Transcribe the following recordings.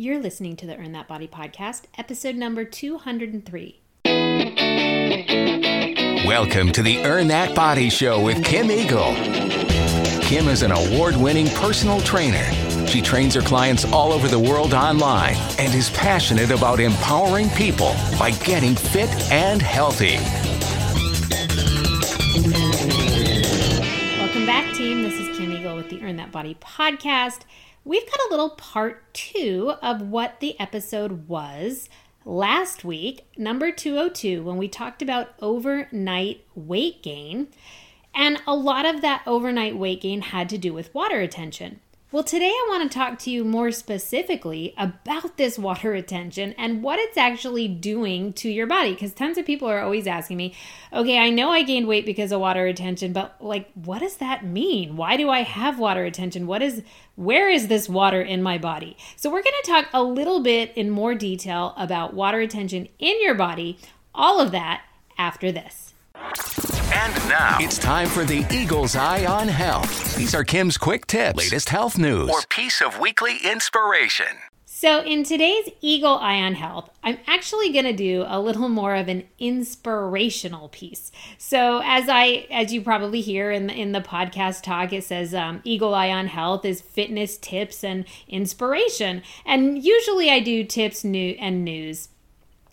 You're listening to the Earn That Body podcast, episode number 203. Welcome to the Earn That Body Show with Kim Eagle. Kim is an award winning personal trainer. She trains her clients all over the world online and is passionate about empowering people by getting fit and healthy. Welcome back, team. This is Kim Eagle with the Earn That Body podcast. We've got a little part two of what the episode was last week, number 202, when we talked about overnight weight gain. And a lot of that overnight weight gain had to do with water retention. Well, today I want to talk to you more specifically about this water retention and what it's actually doing to your body. Because tons of people are always asking me, okay, I know I gained weight because of water retention, but like, what does that mean? Why do I have water retention? What is, where is this water in my body? So, we're going to talk a little bit in more detail about water retention in your body, all of that after this. And now it's time for the Eagle's Eye on Health. These are Kim's quick tips, latest health news, or piece of weekly inspiration. So, in today's Eagle Eye on Health, I'm actually going to do a little more of an inspirational piece. So, as I, as you probably hear in the, in the podcast talk, it says um, Eagle Eye on Health is fitness tips and inspiration, and usually I do tips, new and news.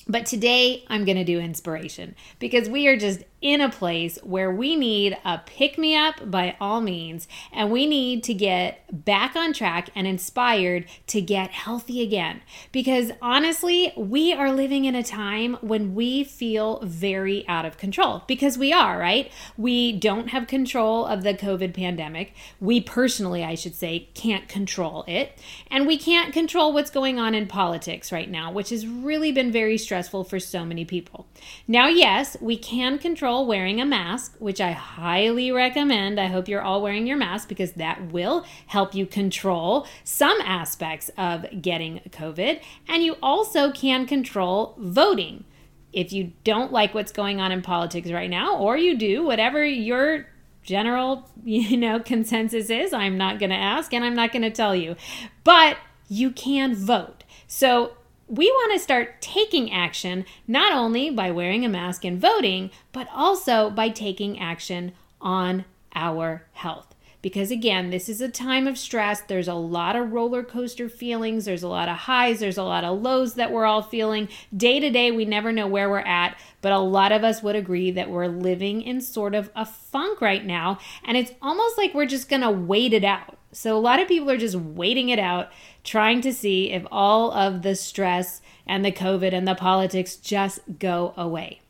But today I'm going to do inspiration because we are just in a place where we need a pick me up by all means, and we need to get back on track and inspired to get healthy again. Because honestly, we are living in a time when we feel very out of control because we are, right? We don't have control of the COVID pandemic. We personally, I should say, can't control it. And we can't control what's going on in politics right now, which has really been very stressful for so many people. Now, yes, we can control control wearing a mask, which I highly recommend. I hope you're all wearing your mask because that will help you control some aspects of getting COVID. And you also can control voting. If you don't like what's going on in politics right now, or you do, whatever your general, you know, consensus is, I'm not going to ask and I'm not going to tell you. But you can vote. So we want to start taking action not only by wearing a mask and voting, but also by taking action on our health. Because again, this is a time of stress. There's a lot of roller coaster feelings. There's a lot of highs. There's a lot of lows that we're all feeling. Day to day, we never know where we're at. But a lot of us would agree that we're living in sort of a funk right now. And it's almost like we're just going to wait it out. So a lot of people are just waiting it out, trying to see if all of the stress and the COVID and the politics just go away.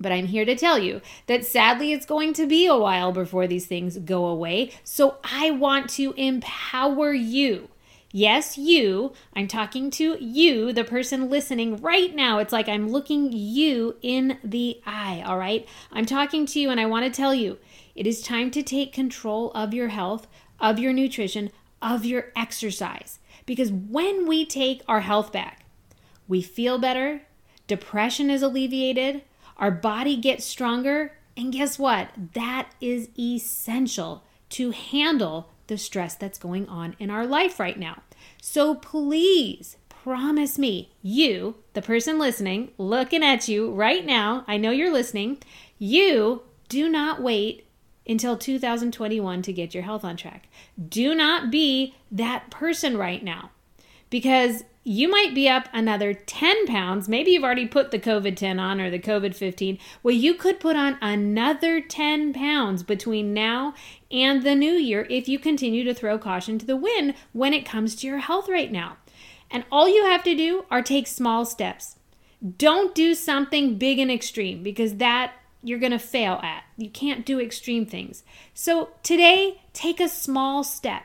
But I'm here to tell you that sadly it's going to be a while before these things go away. So I want to empower you. Yes, you. I'm talking to you, the person listening right now. It's like I'm looking you in the eye, all right? I'm talking to you and I want to tell you it is time to take control of your health of your nutrition, of your exercise. Because when we take our health back, we feel better, depression is alleviated, our body gets stronger, and guess what? That is essential to handle the stress that's going on in our life right now. So please promise me, you, the person listening, looking at you right now, I know you're listening, you do not wait until 2021 to get your health on track. Do not be that person right now because you might be up another 10 pounds. Maybe you've already put the COVID 10 on or the COVID 15. Well, you could put on another 10 pounds between now and the new year if you continue to throw caution to the wind when it comes to your health right now. And all you have to do are take small steps. Don't do something big and extreme because that you're going to fail at. You can't do extreme things. So today, take a small step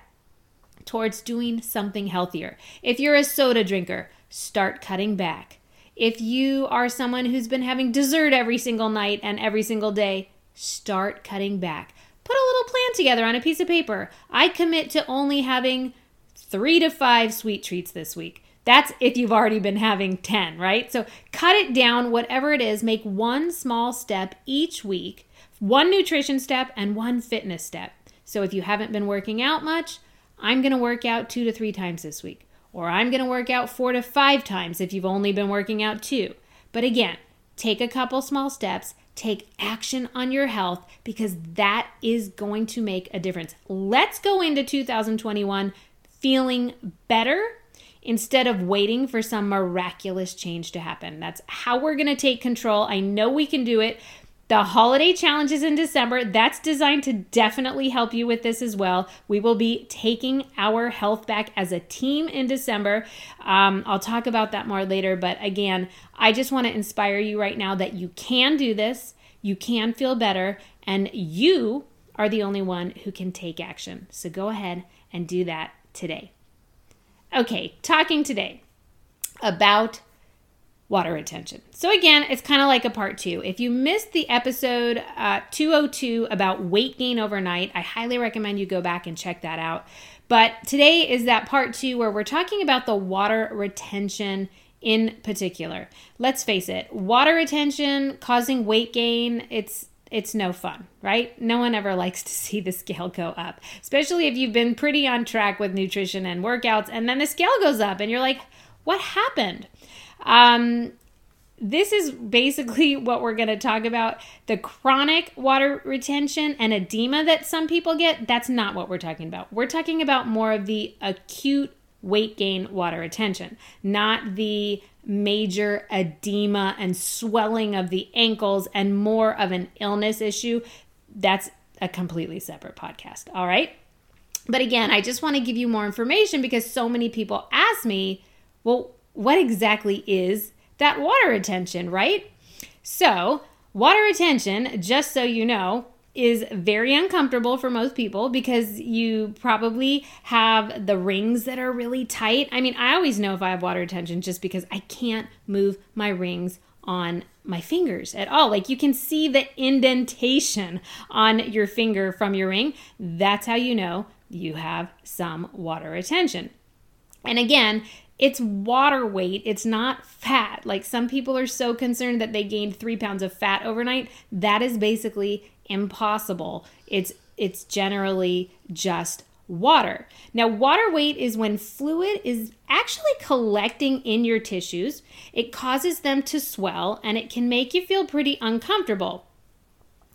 towards doing something healthier. If you're a soda drinker, start cutting back. If you are someone who's been having dessert every single night and every single day, start cutting back. Put a little plan together on a piece of paper. I commit to only having three to five sweet treats this week. That's if you've already been having 10, right? So cut it down, whatever it is, make one small step each week, one nutrition step and one fitness step. So if you haven't been working out much, I'm to work out two to three times this week. or I'm to work out four to five times if you've only been working out two. But again, take a couple small steps, take action on your health because that is going to make a difference. Let's go into 2021 feeling better instead of waiting for some miraculous change to happen. That's how we're going to take control. I know we can do it. The holiday challenges in December, that's designed to definitely help you with this as well. We will be taking our health back as a team in December. Um, I'll talk about that more later, but again, I just want to inspire you right now that you can do this, you can feel better, and you are the only one who can take action. So go ahead and do that today. Okay, talking today about water retention. So, again, it's kind of like a part two. If you missed the episode uh, 202 about weight gain overnight, I highly recommend you go back and check that out. But today is that part two where we're talking about the water retention in particular. Let's face it, water retention causing weight gain, it's it's no fun, right? No one ever likes to see the scale go up, especially if you've been pretty on track with nutrition and workouts, and then the scale goes up, and you're like, what happened? Um, this is basically what we're going to talk about. The chronic water retention and edema that some people get, that's not what we're talking about. We're talking about more of the acute weight gain water retention, not the major edema and swelling of the ankles and more of an illness issue. That's a completely separate podcast. All right. But again, I just want to give you more information because so many people ask me, well, what exactly is that water retention, right? So, water retention, just so you know, is very uncomfortable for most people because you probably have the rings that are really tight. I mean, I always know if I have water retention just because I can't move my rings on my fingers at all. Like you can see the indentation on your finger from your ring. That's how you know you have some water retention. And again, it's water weight, it's not fat. Like some people are so concerned that they gained three pounds of fat overnight. That is basically impossible. It's it's generally just water. Now, water weight is when fluid is actually collecting in your tissues. It causes them to swell and it can make you feel pretty uncomfortable.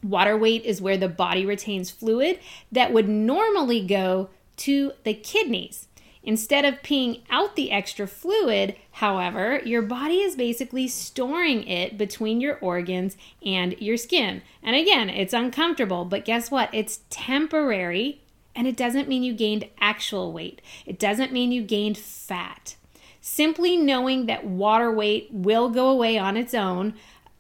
Water weight is where the body retains fluid that would normally go to the kidneys. Instead of peeing out the extra fluid, however, your body is basically storing it between your organs and your skin. And again, it's uncomfortable, but guess what? It's temporary and it doesn't mean you gained actual weight. It doesn't mean you gained fat. Simply knowing that water weight will go away on its own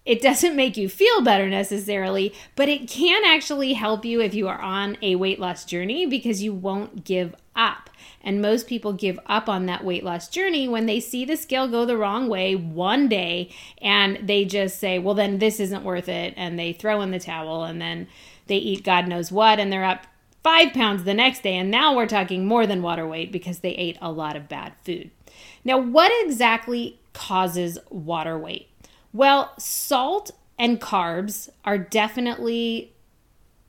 it doesn't make you feel better necessarily, but it can actually help you if you are on a weight loss journey because you won't give up. And most people give up on that weight loss journey when they see the scale go the wrong way one day and they just say, well, then this isn't worth it. And they throw in the towel and then they eat God knows what and they're up five pounds the next day. And now we're talking more than water weight because they ate a lot of bad food. Now, what exactly causes water weight? Well, salt and carbs are definitely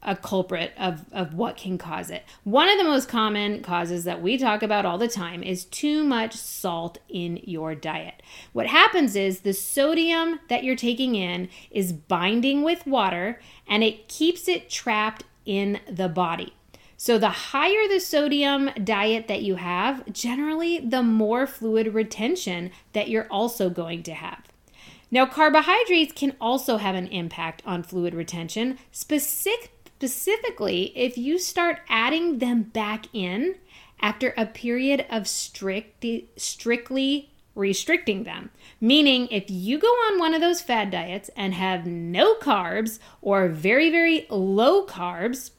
a culprit of, of what can cause it. One of the most common causes that we talk about all the time is too much salt in your diet. What happens is the sodium that you're taking in is binding with water and it keeps it trapped in the body. So, the higher the sodium diet that you have, generally, the more fluid retention that you're also going to have. Now, carbohydrates can also have an impact on fluid retention, specific Specifically, if you start adding them back in after a period of strict, strictly restricting them. Meaning, if you go on one of those fad diets and have no carbs or very, very low carbs,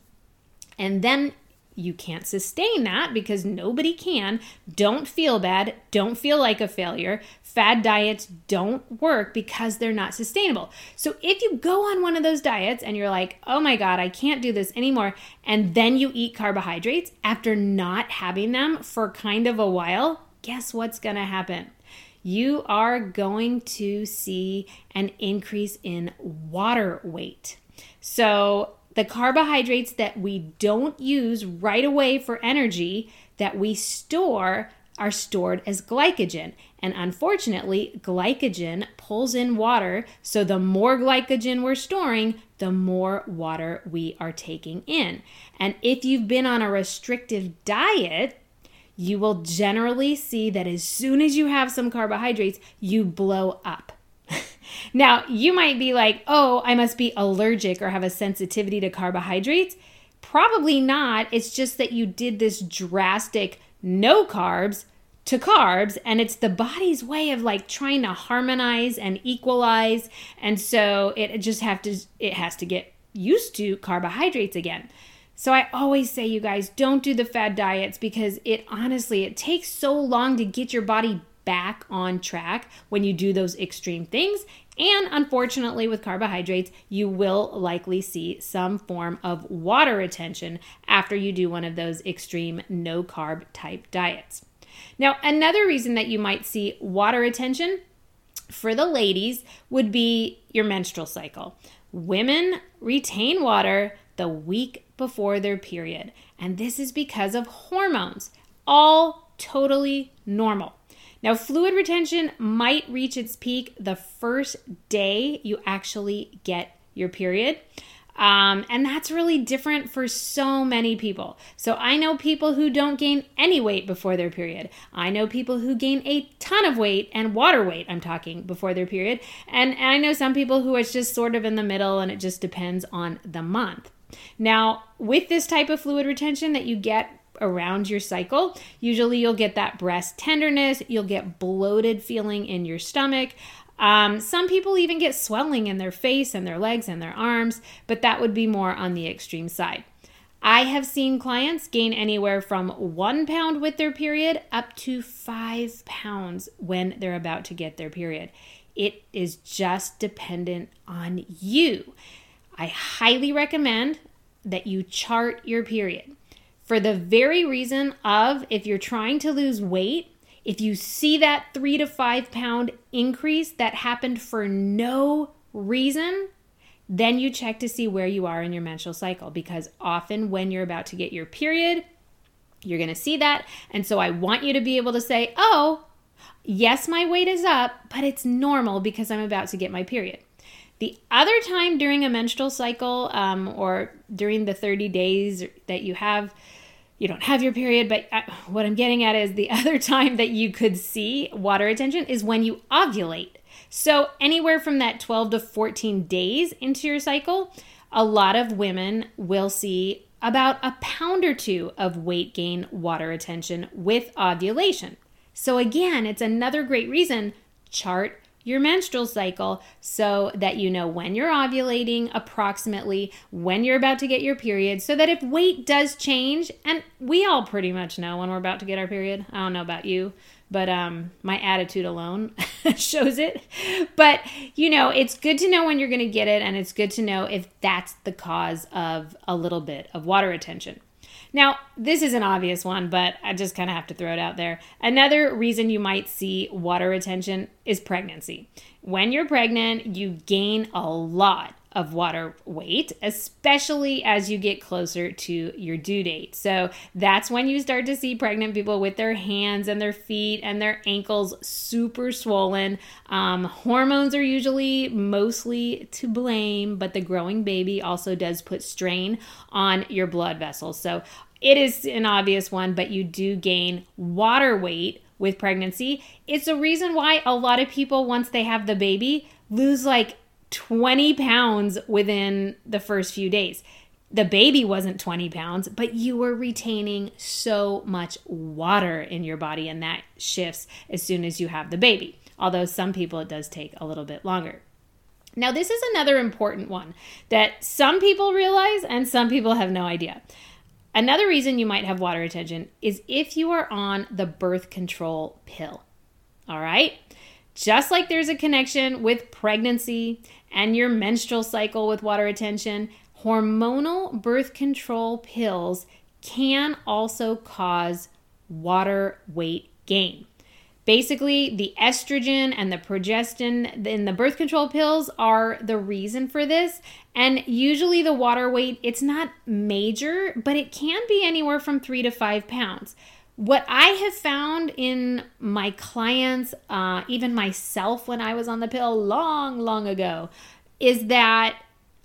and then you can't sustain that because nobody can. Don't feel bad. Don't feel like a failure. Fad diets don't work because they're not sustainable. So if you go on one of those diets and you're like, oh my God, I can't do this anymore, and then you eat carbohydrates after not having them for kind of a while, guess what's going to happen? You are going to see an increase in water weight. So the carbohydrates that we don't use right away for energy that we store are stored as glycogen. And unfortunately, glycogen pulls in water. So the more glycogen we're storing, the more water we are taking in. And if you've been on a restrictive diet, you will generally see that as soon as you have some carbohydrates, you blow up. Now, you might be like, oh, I must be allergic or have a sensitivity to carbohydrates. Probably not. It's just that you did this drastic no carbs to carbs and it's the body's way of like trying to harmonize and equalize and so it just have to it has to get used to carbohydrates again so i always say you guys don't do the fad diets because it honestly it takes so long to get your body back on track when you do those extreme things and unfortunately, with carbohydrates, you will likely see some form of water retention after you do one of those extreme no carb type diets. Now, another reason that you might see water retention for the ladies would be your menstrual cycle. Women retain water the week before their period, and this is because of hormones, all totally normal. Now, fluid retention might reach its peak the first day you actually get your period. Um, and that's really different for so many people. So I know people who don't gain any weight before their period. I know people who gain a ton of weight and water weight, I'm talking, before their period. And, and I know some people who it's just sort of in the middle and it just depends on the month. Now, with this type of fluid retention that you get around your cycle. Usually, you'll get that breast tenderness, you'll get bloated feeling in your stomach. Um, some people even get swelling in their face and their legs and their arms, but that would be more on the extreme side. I have seen clients gain anywhere from one pound with their period up to five pounds when they're about to get their period. It is just dependent on you. I highly recommend that you chart your period for the very reason of if you're trying to lose weight, if you see that three to five pound increase that happened for no reason, then you check to see where you are in your menstrual cycle because often when you're about to get your period, you're going to see that. And so I want you to be able to say, oh, yes, my weight is up, but it's normal because I'm about to get my period. The other time during a menstrual cycle um, or during the 30 days that you have, you don't have your period, but I, uh, what I'm getting at is the other time that you could see water retention is when you ovulate. So, anywhere from that 12 to 14 days into your cycle, a lot of women will see about a pound or two of weight gain water retention with ovulation. So, again, it's another great reason chart your menstrual cycle so that you know when you're ovulating, approximately when you're about to get your period, so that if weight does change, and we all pretty much know when we're about to get our period. I don't know about you, but um, my attitude alone shows it. But you know, it's good to know when you're going to get it, and it's good to know if that's the cause of a little bit of water retention. Now, this is an obvious one, but I just kind of have to throw it out there. Another reason you might see water retention is pregnancy. When you're pregnant, you gain a lot of water weight, especially as you get closer to your due date. So that's when you start to see pregnant people with their hands and their feet and their ankles super swollen. Um, hormones are usually mostly to blame, but the growing baby also does put strain on your blood vessels. So it is an obvious one, but you do gain water weight with pregnancy. It's a reason why a lot of people, once they have the baby, lose like 20 pounds within the first few days. The baby wasn't 20 pounds, but you were retaining so much water in your body, and that shifts as soon as you have the baby. Although some people it does take a little bit longer. Now, this is another important one that some people realize and some people have no idea. Another reason you might have water retention is if you are on the birth control pill. All right? Just like there's a connection with pregnancy and your menstrual cycle with water retention, hormonal birth control pills can also cause water weight gain. Basically, the estrogen and the progestin in the birth control pills are the reason for this. And usually, the water weight, it's not major, but it can be anywhere from three to five pounds. What I have found in my clients, uh, even myself when I was on the pill long, long ago, is that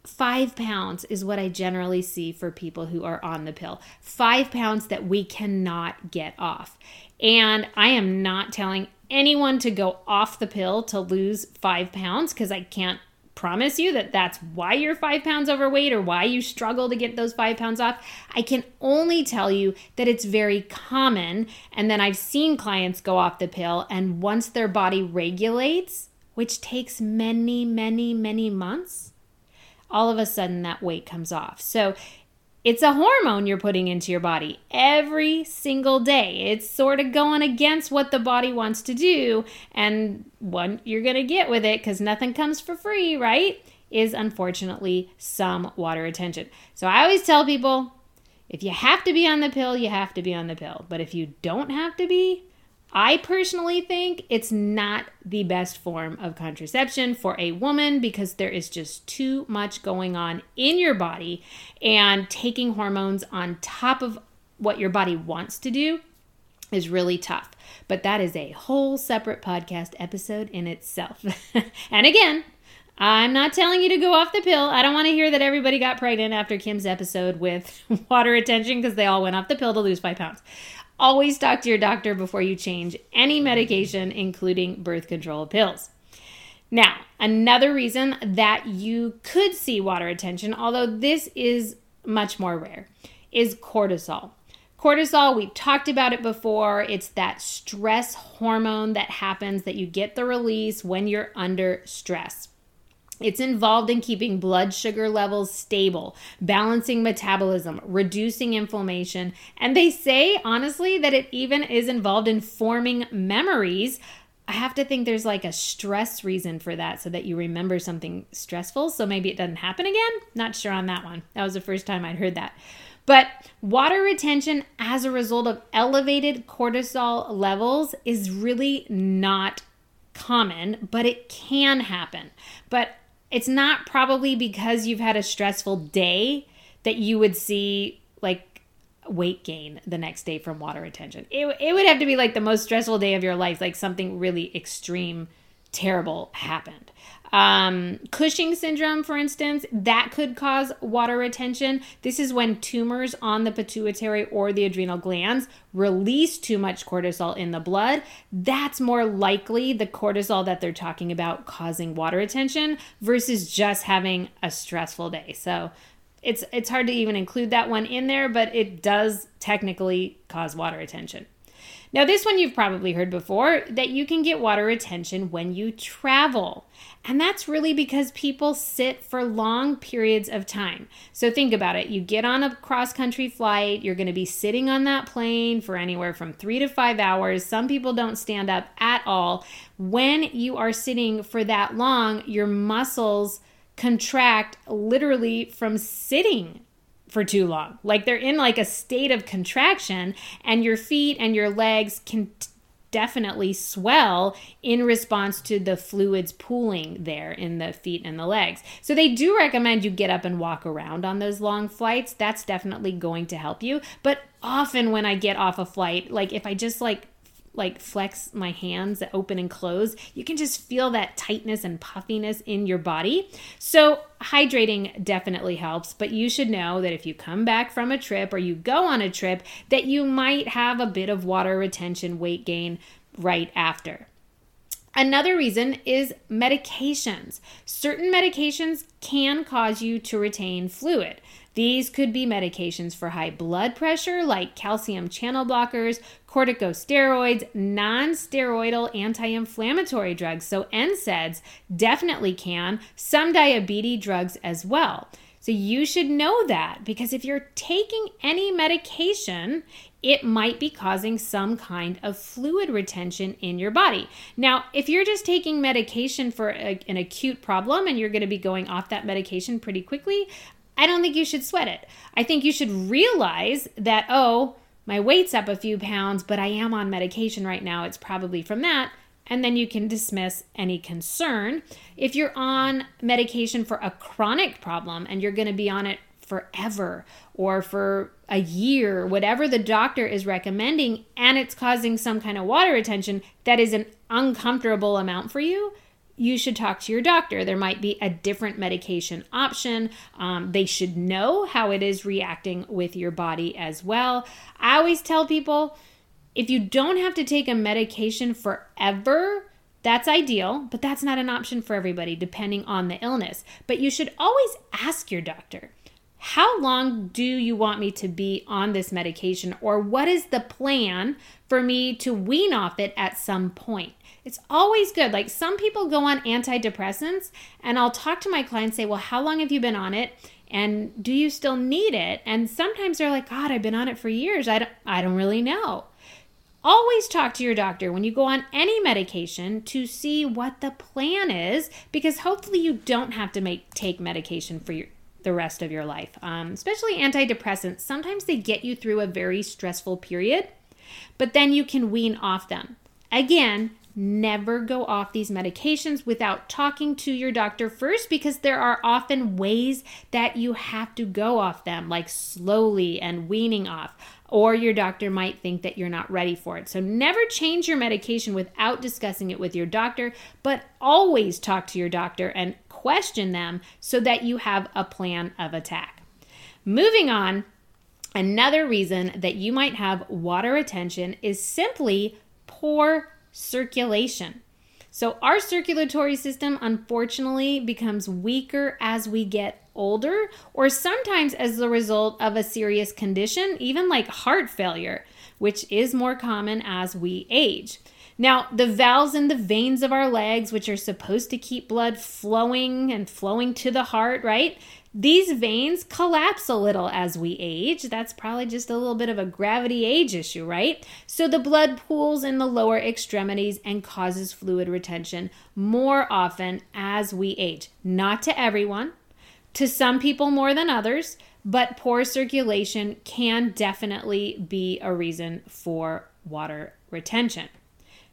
five pounds is what I generally see for people who are on the pill. Five pounds that we cannot get off. And I am not telling anyone to go off the pill to lose five pounds because I can't promise you that that's why you're five pounds overweight or why you struggle to get those five pounds off. I can only tell you that it's very common. And then I've seen clients go off the pill, and once their body regulates, which takes many, many, many months, all of a sudden that weight comes off. So it's a hormone you're putting into your body every single day. It's sort of going against what the body wants to do. And what you're going to get with it, because nothing comes for free, right? Is unfortunately some water retention. So I always tell people if you have to be on the pill, you have to be on the pill. But if you don't have to be, I personally think it's not the best form of contraception for a woman because there is just too much going on in your body, and taking hormones on top of what your body wants to do is really tough. But that is a whole separate podcast episode in itself. and again, I'm not telling you to go off the pill. I don't want to hear that everybody got pregnant after Kim's episode with water retention because they all went off the pill to lose five pounds. Always talk to your doctor before you change any medication, including birth control pills. Now, another reason that you could see water retention, although this is much more rare, is cortisol. Cortisol, we've talked about it before. It's that stress hormone that happens that you get the release when you're under stress. It's involved in keeping blood sugar levels stable, balancing metabolism, reducing inflammation, and they say, honestly, that it even is involved in forming memories. I have to think there's like a stress reason for that so that you remember something stressful so maybe it doesn't happen again. Not sure on that one. That was the first time I'd heard that. But water retention as a result of elevated cortisol levels is really not common, but it can happen. But it's not probably because you've had a stressful day that you would see like weight gain the next day from water retention. It, it would have to be like the most stressful day of your life, like something really extreme, terrible happened. Um, Cushing syndrome, for instance, that could cause water retention. This is when tumors on the pituitary or the adrenal glands release too much cortisol in the blood. That's more likely the cortisol that they're talking about causing water retention versus just having a stressful day. So it's it's hard to even include that one in there, but it does technically cause water retention. Now, this one you've probably heard before that you can get water retention when you travel. And that's really because people sit for long periods of time. So think about it. You get on a cross country flight, you're going to be sitting on that plane for anywhere from three to five hours. Some people don't stand up at all. When you are sitting for that long, your muscles contract literally from sitting for too long. Like they're in like a state of contraction and your feet and your legs can t- definitely swell in response to the fluids pooling there in the feet and the legs. So they do recommend you get up and walk around on those long flights. That's definitely going to help you. But often when I get off a flight, like if I just like like flex my hands that open and close, you can just feel that tightness and puffiness in your body. So, hydrating definitely helps, but you should know that if you come back from a trip or you go on a trip, that you might have a bit of water retention, weight gain right after. Another reason is medications. Certain medications can cause you to retain fluid. These could be medications for high blood pressure, like calcium channel blockers, corticosteroids, non steroidal anti inflammatory drugs. So, NSAIDs definitely can, some diabetes drugs as well. So, you should know that because if you're taking any medication, it might be causing some kind of fluid retention in your body. Now, if you're just taking medication for a, an acute problem and you're going to be going off that medication pretty quickly, I don't think you should sweat it. I think you should realize that, oh, my weight's up a few pounds, but I am on medication right now. It's probably from that. And then you can dismiss any concern. If you're on medication for a chronic problem and you're going to be on it forever or for a year, whatever the doctor is recommending, and it's causing some kind of water retention that is an uncomfortable amount for you, you should talk to your doctor. There might be a different medication option. Um, they should know how it is reacting with your body as well. I always tell people if you don't have to take a medication forever, that's ideal, but that's not an option for everybody depending on the illness. But you should always ask your doctor. How long do you want me to be on this medication, or what is the plan for me to wean off it at some point? It's always good. Like some people go on antidepressants, and I'll talk to my clients, say, Well, how long have you been on it? And do you still need it? And sometimes they're like, God, I've been on it for years. I don't, I don't really know. Always talk to your doctor when you go on any medication to see what the plan is, because hopefully you don't have to make take medication for your the rest of your life. Um, especially antidepressants, sometimes they get you through a very stressful period, but then you can wean off them. Again, never go off these medications without talking to your doctor first because there are often ways that you have to go off them, like slowly and weaning off. Or your doctor might think that you're not ready for it. So, never change your medication without discussing it with your doctor, but always talk to your doctor and question them so that you have a plan of attack. Moving on, another reason that you might have water retention is simply poor circulation. So, our circulatory system unfortunately becomes weaker as we get older, or sometimes as a result of a serious condition, even like heart failure, which is more common as we age. Now, the valves in the veins of our legs, which are supposed to keep blood flowing and flowing to the heart, right? These veins collapse a little as we age. That's probably just a little bit of a gravity age issue, right? So the blood pools in the lower extremities and causes fluid retention more often as we age. Not to everyone, to some people more than others, but poor circulation can definitely be a reason for water retention.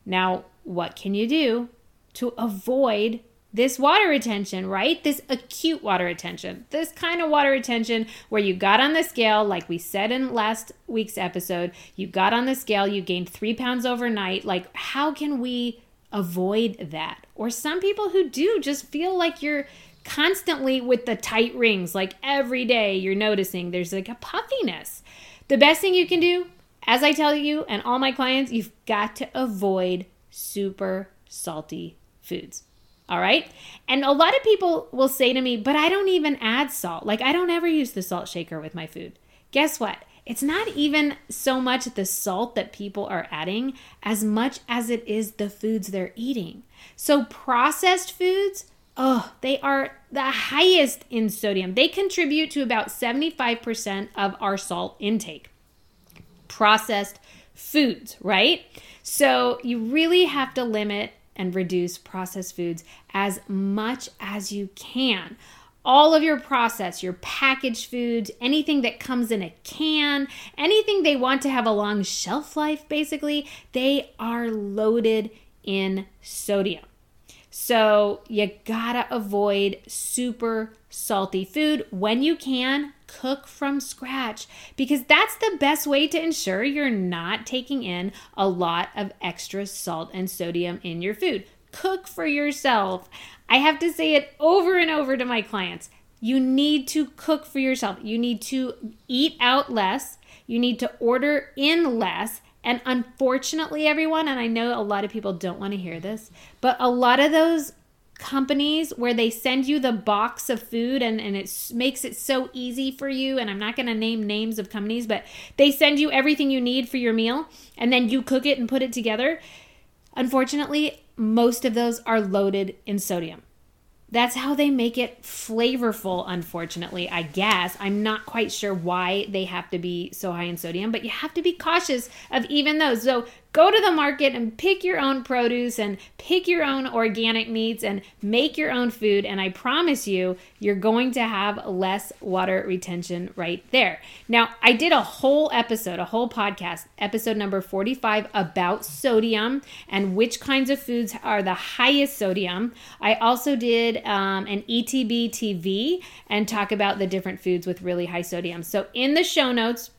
Now, what can you do to avoid this water retention, right? This acute water retention, this kind of water retention where you got on the scale, like we said in last week's episode, you got on the scale, you gained three pounds overnight. Like, how can we avoid that? Or some people who do just feel like you're constantly with the tight rings, like every day you're noticing there's like a puffiness. The best thing you can do, as I tell you and all my clients, you've got to avoid super salty foods. All right. And a lot of people will say to me, but I don't even add salt. Like, I don't ever use the salt shaker with my food. Guess what? It's not even so much the salt that people are adding as much as it is the foods they're eating. So, processed foods, oh, they are the highest in sodium. They contribute to about 75% of our salt intake. Processed foods, right? So, you really have to limit and reduce processed foods as much as you can. All of your processed, your packaged foods, anything that comes in a can, anything they want to have a long shelf life, basically, they are loaded in sodium. So you gotta avoid super salty food when you can. Cook from scratch because that's the best way to ensure you're not taking in a lot of extra salt and sodium in your food. Cook for yourself. I have to say it over and over to my clients. You need to cook for yourself. You need to eat out less. You need to order in less and unfortunately, everyone, and I know a lot of people don't want to hear this, but a lot of those companies where they send you the box of food and, and it makes it so easy for you. And I'm not going to name names of companies, but they send you everything you need for your meal and then you cook it and put it together. Unfortunately, most of those are loaded in sodium. That's how they make it flavorful, unfortunately, I guess. I'm not quite sure why they have to be so high in sodium, but you have to be cautious of even those. So Go to the market and pick your own produce and pick your own organic meats and make your own food. And I promise you, you're going to have less water retention right there. Now, I did a whole episode, a whole podcast, episode number 45, about sodium and which kinds of foods are the highest sodium. I also did um, an ETB TV and talk about the different foods with really high sodium. So, in the show notes,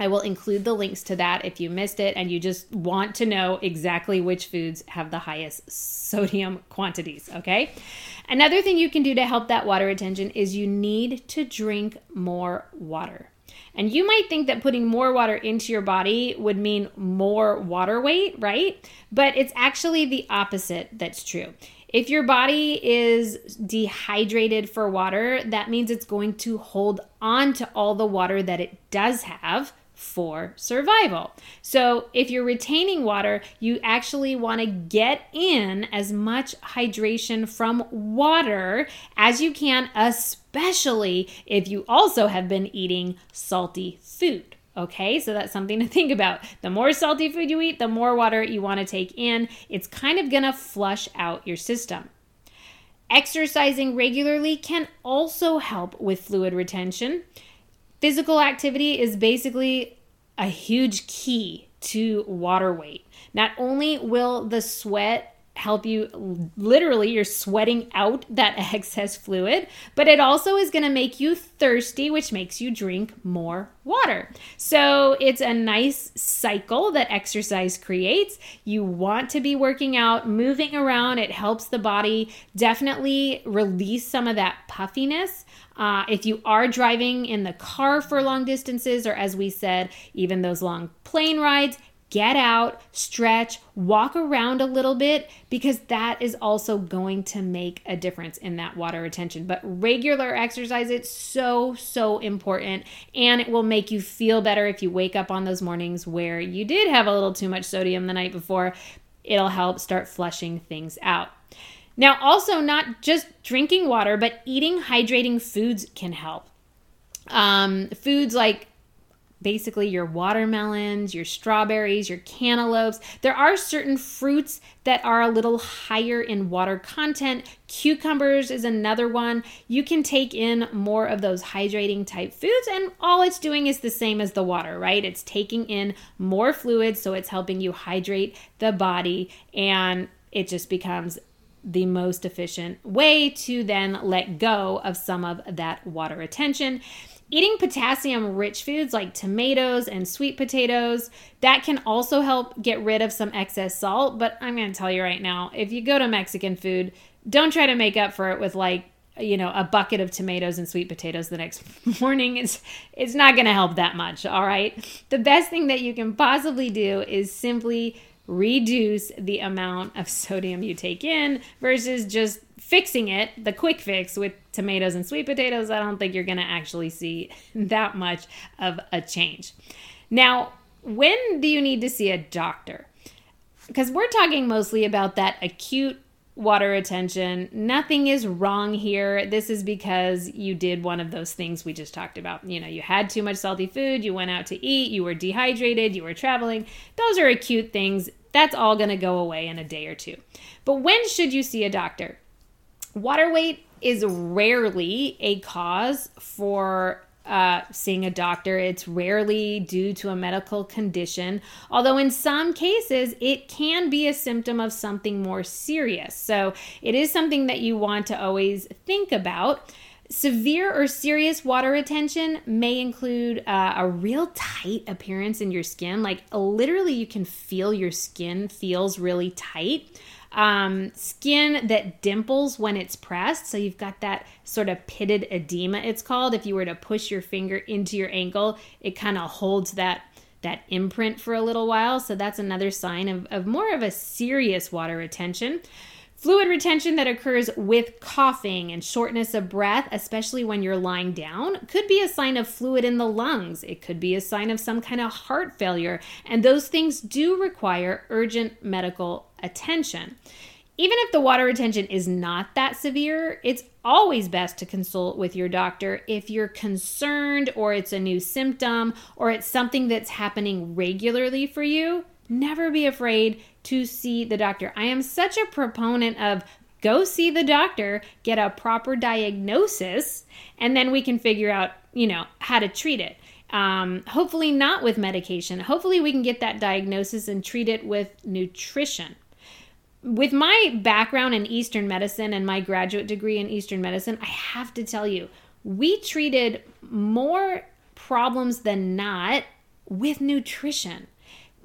I will include the links to that if you missed it and you just want to know exactly which foods have the highest sodium quantities, okay? Another thing you can do to help that water retention is you need to drink more water. And you might think that putting more water into your body would mean more water weight, right? But it's actually the opposite that's true. If your body is dehydrated for water, that means it's going to hold on to all the water that it does have for survival. So, if you're retaining water, you actually want to get in as much hydration from water as you can, especially if you also have been eating salty food. Okay, so that's something to think about. The more salty food you eat, the more water you want to take in. It's kind of going to flush out your system. Exercising regularly can also help with fluid retention. Physical activity is basically a huge key to water weight. Not only will the sweat help you literally you're sweating out that excess fluid but it also is going to make you thirsty which makes you drink more water. So it's a nice cycle that exercise creates. You want to be working out moving around. It helps the body definitely release some of that puffiness uh, if you are driving in the car for long distances, or as we said, even those long plane rides, get out, stretch, walk around a little bit because that is also going to make a difference in that water retention. But regular exercise it's so so important and it will make you feel better if you wake up on those mornings where you did have a little too much sodium the night before. It'll help start flushing things out. Now, also, not just drinking water, but eating hydrating foods can help. Um, foods like basically your watermelons, your strawberries, your cantaloupes. There are certain fruits that are a little higher in water content. Cucumbers is another one. You can take in more of those hydrating type foods, and all it's doing is the same as the water, right? It's taking in more fluid, so it's helping you hydrate the body, and it just becomes the most efficient way to then let go of some of that water retention. Eating potassium rich foods like tomatoes and sweet potatoes, that can also help get rid of some excess salt. But I'm going to tell you right now if you go to Mexican food, don't try to make up for it with like you know a bucket of tomatoes and sweet potatoes the next morning it's it's not going to help that much all right the best thing that you can possibly do is simply reduce the amount of sodium you take in versus just fixing it, the quick fix with tomatoes and sweet potatoes. I don't think you're going to actually see that much of a change. Now, when do you need to see a doctor? Because we're talking mostly about that acute water retention. Nothing is wrong here. This is because you did one of those things we just talked about. You know, you had too much salty food, you went out to eat, you were dehydrated, you were traveling. Those are acute things that's all going to go away in a day or two. But when should you see a doctor? Water weight is rarely a cause for uh, seeing a doctor. It's rarely due to a medical condition, although in some cases it can be a symptom of something more serious. So it is something that you want to always think about. Severe or serious water retention may include uh, a real tight appearance in your skin. Like literally, you can feel your skin feels really tight. Um, skin that dimples when it's pressed. So you've got that sort of pitted edema, it's called. If you were to push your finger into your ankle, it kind of holds that that imprint for a little while. So that's another sign of, of more of a serious water retention. Fluid retention that occurs with coughing and shortness of breath, especially when you're lying down, could be a sign of fluid in the lungs. It could be a sign of some kind of heart failure, and those things do require urgent medical attention. Even if the water retention is not that severe, it's always best to consult with your doctor if you're concerned or it's a new symptom or it's something that's happening regularly for you never be afraid to see the doctor. I am such a proponent of go see the doctor, get a proper diagnosis, and then we can figure out, you know, how to treat it. Um, hopefully, not with medication. Hopefully, we can get that diagnosis and treat it with nutrition. With my background in Eastern medicine and my graduate degree in Eastern medicine, I have to tell you, we treated more problems than not with nutrition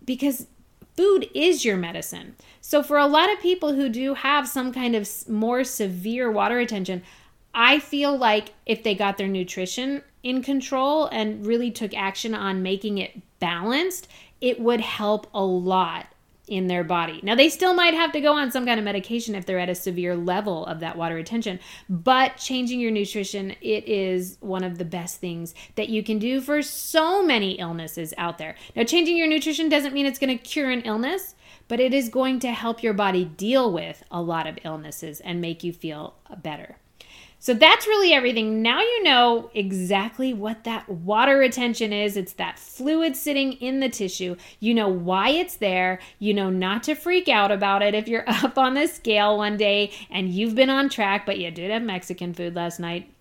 because food is your medicine. So, for a lot of people who do have some kind of more severe water retention, I feel like if they got their nutrition in control and really took action on making it balanced, it would help a lot in their body. Now, they still might have to go on some kind of medication if they're at a severe level of that water retention, but changing your nutrition, it is one of the best things that you can do for so many illnesses out there. Now, changing your nutrition doesn't mean it's going to cure an illness, but it is going to help your body deal with a lot of illnesses and make you feel better. So that's really everything. Now you know exactly what that water retention is. It's that fluid sitting in the tissue. You know why it's there. You know not to freak out about it if you're up on the scale one day and you've been on track, but you did have Mexican food last night.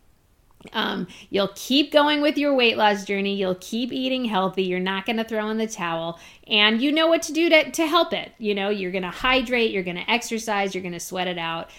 Um, you'll keep going with your weight loss journey. You'll keep eating healthy. You're not going to throw in the towel. And you know what to do to, to help it. You know, you're going to hydrate, you're going to exercise, you're going to sweat it out.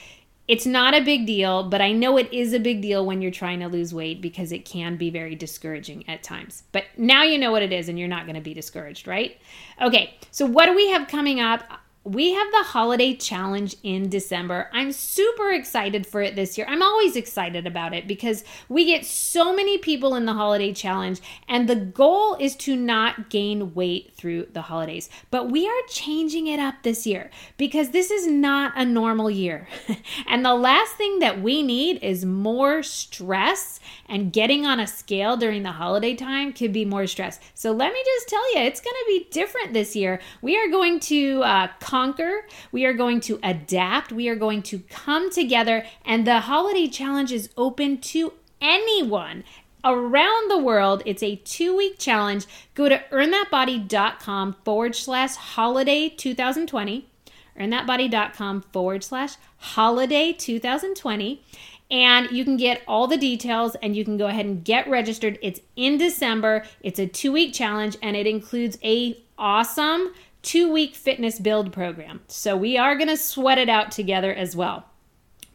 It's not a big deal, but I know it is a big deal when you're trying to lose weight because it can be very discouraging at times. But now you know what it is and you're not going to be discouraged, right? Okay, so what do we have coming up? We have the holiday challenge in December. I'm super excited for it this year. I'm always excited about it because we get so many people in the holiday challenge, and the goal is to not gain weight through the holidays. But we are changing it up this year because this is not a normal year. and the last thing that we need is more stress, and getting on a scale during the holiday time could be more stress. So let me just tell you, it's going to be different this year. We are going to uh, conquer, we are going to adapt, we are going to come together, and the holiday challenge is open to anyone around the world. It's a two week challenge. Go to earnthatbody.com forward slash holiday 2020. Earnthatbody.com forward slash holiday 2020 and you can get all the details and you can go ahead and get registered it's in december it's a two week challenge and it includes a awesome two week fitness build program. So we are going to sweat it out together as well.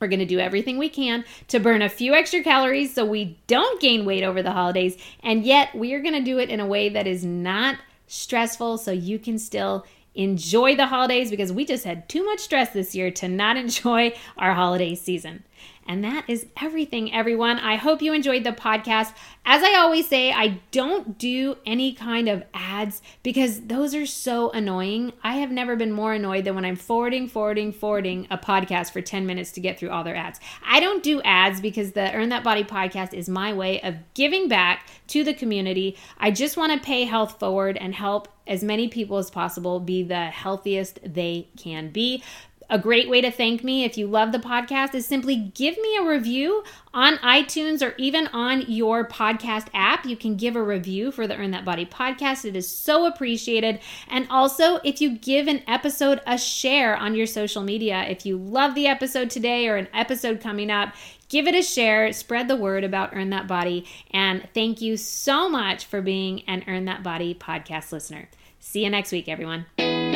We're going to do everything we can to burn a few extra calories so we don't gain weight over the holidays. And yet, we are going to do it in a way that is not stressful so you can still enjoy the holidays because we just had too much stress this year to not enjoy our holiday season. And that is everything, everyone. I hope you enjoyed the podcast. As I always say, I don't do any kind of ads because those are so annoying. I have never been more annoyed than when I'm forwarding, forwarding, forwarding a podcast for 10 minutes to get through all their ads. I don't do ads because the Earn That Body podcast is my way of giving back to the community. I just want to pay health forward and help as many people as possible be the healthiest they can be. A great way to thank me if you love the podcast is simply give me a review on iTunes or even on your podcast app. You can give a review for the Earn That Body podcast. It is so appreciated. And also, if you give an episode a share on your social media, if you love the episode today or an episode coming up, give it a share, spread the word about Earn That Body. And thank you so much for being an Earn That Body podcast listener. See you next week, everyone.